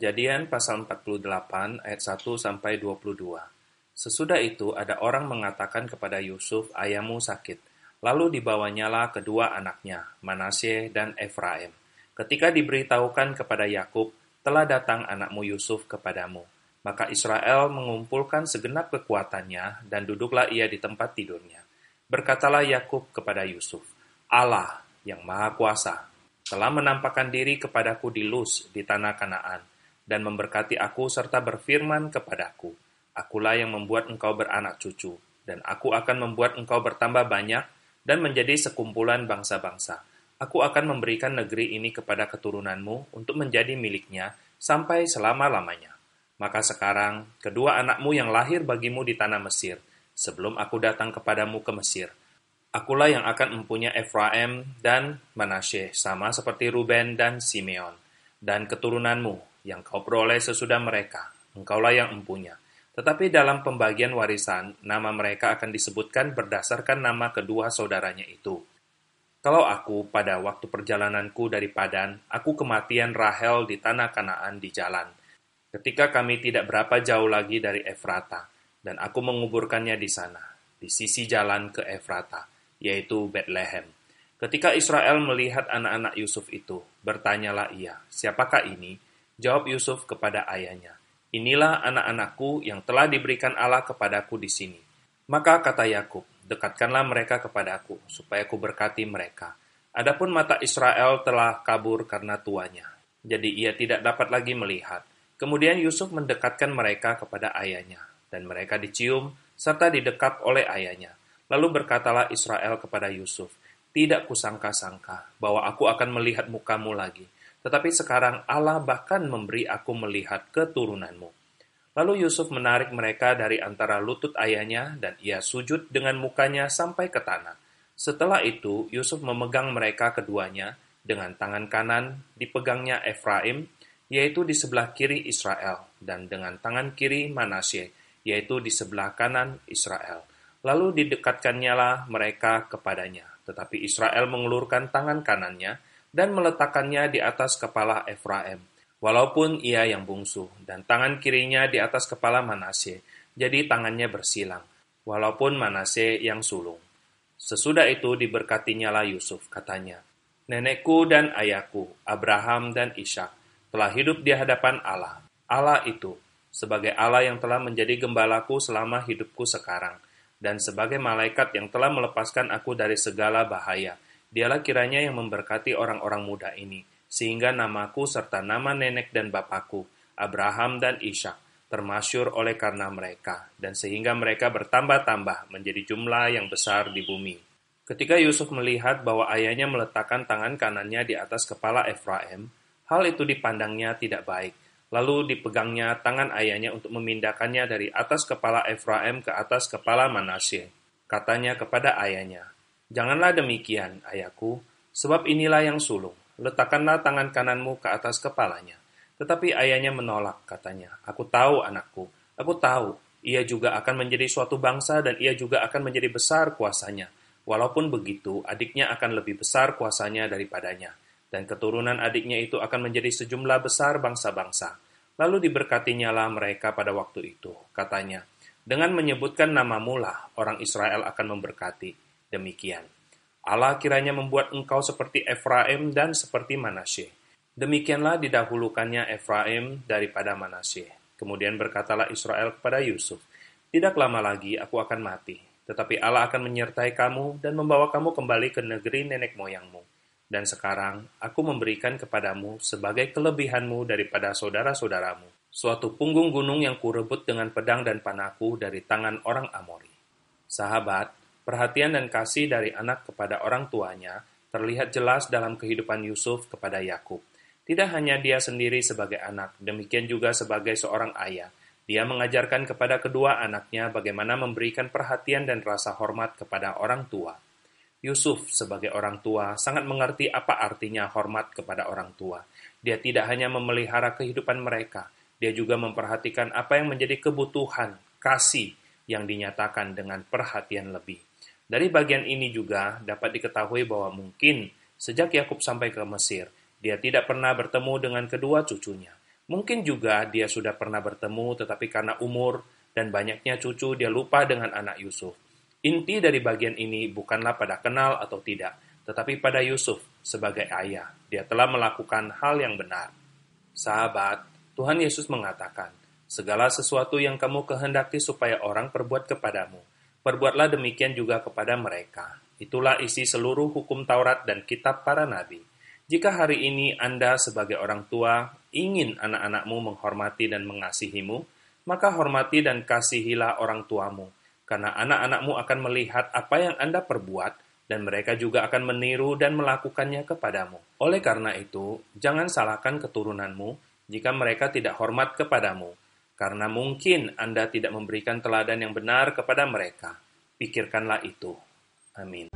Kejadian pasal 48 ayat 1 sampai 22. Sesudah itu ada orang mengatakan kepada Yusuf, ayahmu sakit. Lalu dibawanyalah kedua anaknya, Manasye dan Efraim. Ketika diberitahukan kepada Yakub, telah datang anakmu Yusuf kepadamu. Maka Israel mengumpulkan segenap kekuatannya dan duduklah ia di tempat tidurnya. Berkatalah Yakub kepada Yusuf, Allah yang Maha Kuasa telah menampakkan diri kepadaku di Luz di tanah Kanaan dan memberkati aku serta berfirman kepadaku, Akulah yang membuat engkau beranak cucu, dan aku akan membuat engkau bertambah banyak dan menjadi sekumpulan bangsa-bangsa. Aku akan memberikan negeri ini kepada keturunanmu untuk menjadi miliknya sampai selama-lamanya. Maka sekarang, kedua anakmu yang lahir bagimu di tanah Mesir, sebelum aku datang kepadamu ke Mesir, akulah yang akan mempunyai Efraim dan Manasye, sama seperti Ruben dan Simeon, dan keturunanmu yang kau peroleh sesudah mereka, engkaulah yang empunya. Tetapi dalam pembagian warisan, nama mereka akan disebutkan berdasarkan nama kedua saudaranya itu. Kalau aku pada waktu perjalananku dari Padan, aku kematian Rahel di tanah Kanaan di jalan. Ketika kami tidak berapa jauh lagi dari Efrata, dan aku menguburkannya di sana, di sisi jalan ke Efrata, yaitu Bethlehem. Ketika Israel melihat anak-anak Yusuf itu, bertanyalah ia, siapakah ini? Jawab Yusuf kepada ayahnya, Inilah anak-anakku yang telah diberikan Allah kepadaku di sini. Maka kata Yakub, dekatkanlah mereka kepadaku, supaya ku berkati mereka. Adapun mata Israel telah kabur karena tuanya. Jadi ia tidak dapat lagi melihat. Kemudian Yusuf mendekatkan mereka kepada ayahnya, dan mereka dicium serta didekap oleh ayahnya. Lalu berkatalah Israel kepada Yusuf, Tidak kusangka-sangka bahwa aku akan melihat mukamu lagi, tetapi sekarang Allah bahkan memberi aku melihat keturunanmu. Lalu Yusuf menarik mereka dari antara lutut ayahnya dan ia sujud dengan mukanya sampai ke tanah. Setelah itu, Yusuf memegang mereka keduanya dengan tangan kanan dipegangnya Efraim, yaitu di sebelah kiri Israel, dan dengan tangan kiri Manasye, yaitu di sebelah kanan Israel. Lalu didekatkannya lah mereka kepadanya. Tetapi Israel mengelurkan tangan kanannya, dan meletakkannya di atas kepala Efraim, walaupun ia yang bungsu, dan tangan kirinya di atas kepala Manase, jadi tangannya bersilang, walaupun Manase yang sulung. Sesudah itu diberkatinya lah Yusuf, katanya, Nenekku dan ayahku, Abraham dan Ishak, telah hidup di hadapan Allah. Allah itu, sebagai Allah yang telah menjadi gembalaku selama hidupku sekarang, dan sebagai malaikat yang telah melepaskan aku dari segala bahaya, Dialah kiranya yang memberkati orang-orang muda ini, sehingga namaku serta nama nenek dan bapakku, Abraham dan Ishak, termasyur oleh karena mereka, dan sehingga mereka bertambah-tambah menjadi jumlah yang besar di bumi. Ketika Yusuf melihat bahwa ayahnya meletakkan tangan kanannya di atas kepala Efraim, hal itu dipandangnya tidak baik. Lalu dipegangnya tangan ayahnya untuk memindahkannya dari atas kepala Efraim ke atas kepala Manasye. Katanya kepada ayahnya, Janganlah demikian, ayahku, sebab inilah yang sulung. Letakkanlah tangan kananmu ke atas kepalanya. Tetapi ayahnya menolak, katanya, Aku tahu anakku, aku tahu, ia juga akan menjadi suatu bangsa dan ia juga akan menjadi besar kuasanya. Walaupun begitu, adiknya akan lebih besar kuasanya daripadanya. Dan keturunan adiknya itu akan menjadi sejumlah besar bangsa-bangsa. Lalu diberkatinya lah mereka pada waktu itu. Katanya, dengan menyebutkan nama mula, orang Israel akan memberkati demikian. Allah kiranya membuat engkau seperti Efraim dan seperti Manasye. Demikianlah didahulukannya Efraim daripada Manasye. Kemudian berkatalah Israel kepada Yusuf, Tidak lama lagi aku akan mati, tetapi Allah akan menyertai kamu dan membawa kamu kembali ke negeri nenek moyangmu. Dan sekarang aku memberikan kepadamu sebagai kelebihanmu daripada saudara-saudaramu, suatu punggung gunung yang kurebut dengan pedang dan panahku dari tangan orang Amori. Sahabat, Perhatian dan kasih dari anak kepada orang tuanya terlihat jelas dalam kehidupan Yusuf kepada Yakub. Tidak hanya dia sendiri sebagai anak, demikian juga sebagai seorang ayah. Dia mengajarkan kepada kedua anaknya bagaimana memberikan perhatian dan rasa hormat kepada orang tua. Yusuf sebagai orang tua sangat mengerti apa artinya hormat kepada orang tua. Dia tidak hanya memelihara kehidupan mereka, dia juga memperhatikan apa yang menjadi kebutuhan, kasih yang dinyatakan dengan perhatian lebih. Dari bagian ini juga dapat diketahui bahwa mungkin sejak Yakub sampai ke Mesir, dia tidak pernah bertemu dengan kedua cucunya. Mungkin juga dia sudah pernah bertemu, tetapi karena umur dan banyaknya cucu, dia lupa dengan anak Yusuf. Inti dari bagian ini bukanlah pada kenal atau tidak, tetapi pada Yusuf sebagai ayah. Dia telah melakukan hal yang benar. Sahabat, Tuhan Yesus mengatakan, Segala sesuatu yang kamu kehendaki supaya orang perbuat kepadamu, perbuatlah demikian juga kepada mereka. Itulah isi seluruh hukum Taurat dan kitab para nabi. Jika hari ini Anda sebagai orang tua ingin anak-anakmu menghormati dan mengasihimu, maka hormati dan kasihilah orang tuamu, karena anak-anakmu akan melihat apa yang Anda perbuat, dan mereka juga akan meniru dan melakukannya kepadamu. Oleh karena itu, jangan salahkan keturunanmu jika mereka tidak hormat kepadamu, karena mungkin Anda tidak memberikan teladan yang benar kepada mereka. Pikirkanlah itu. Amin.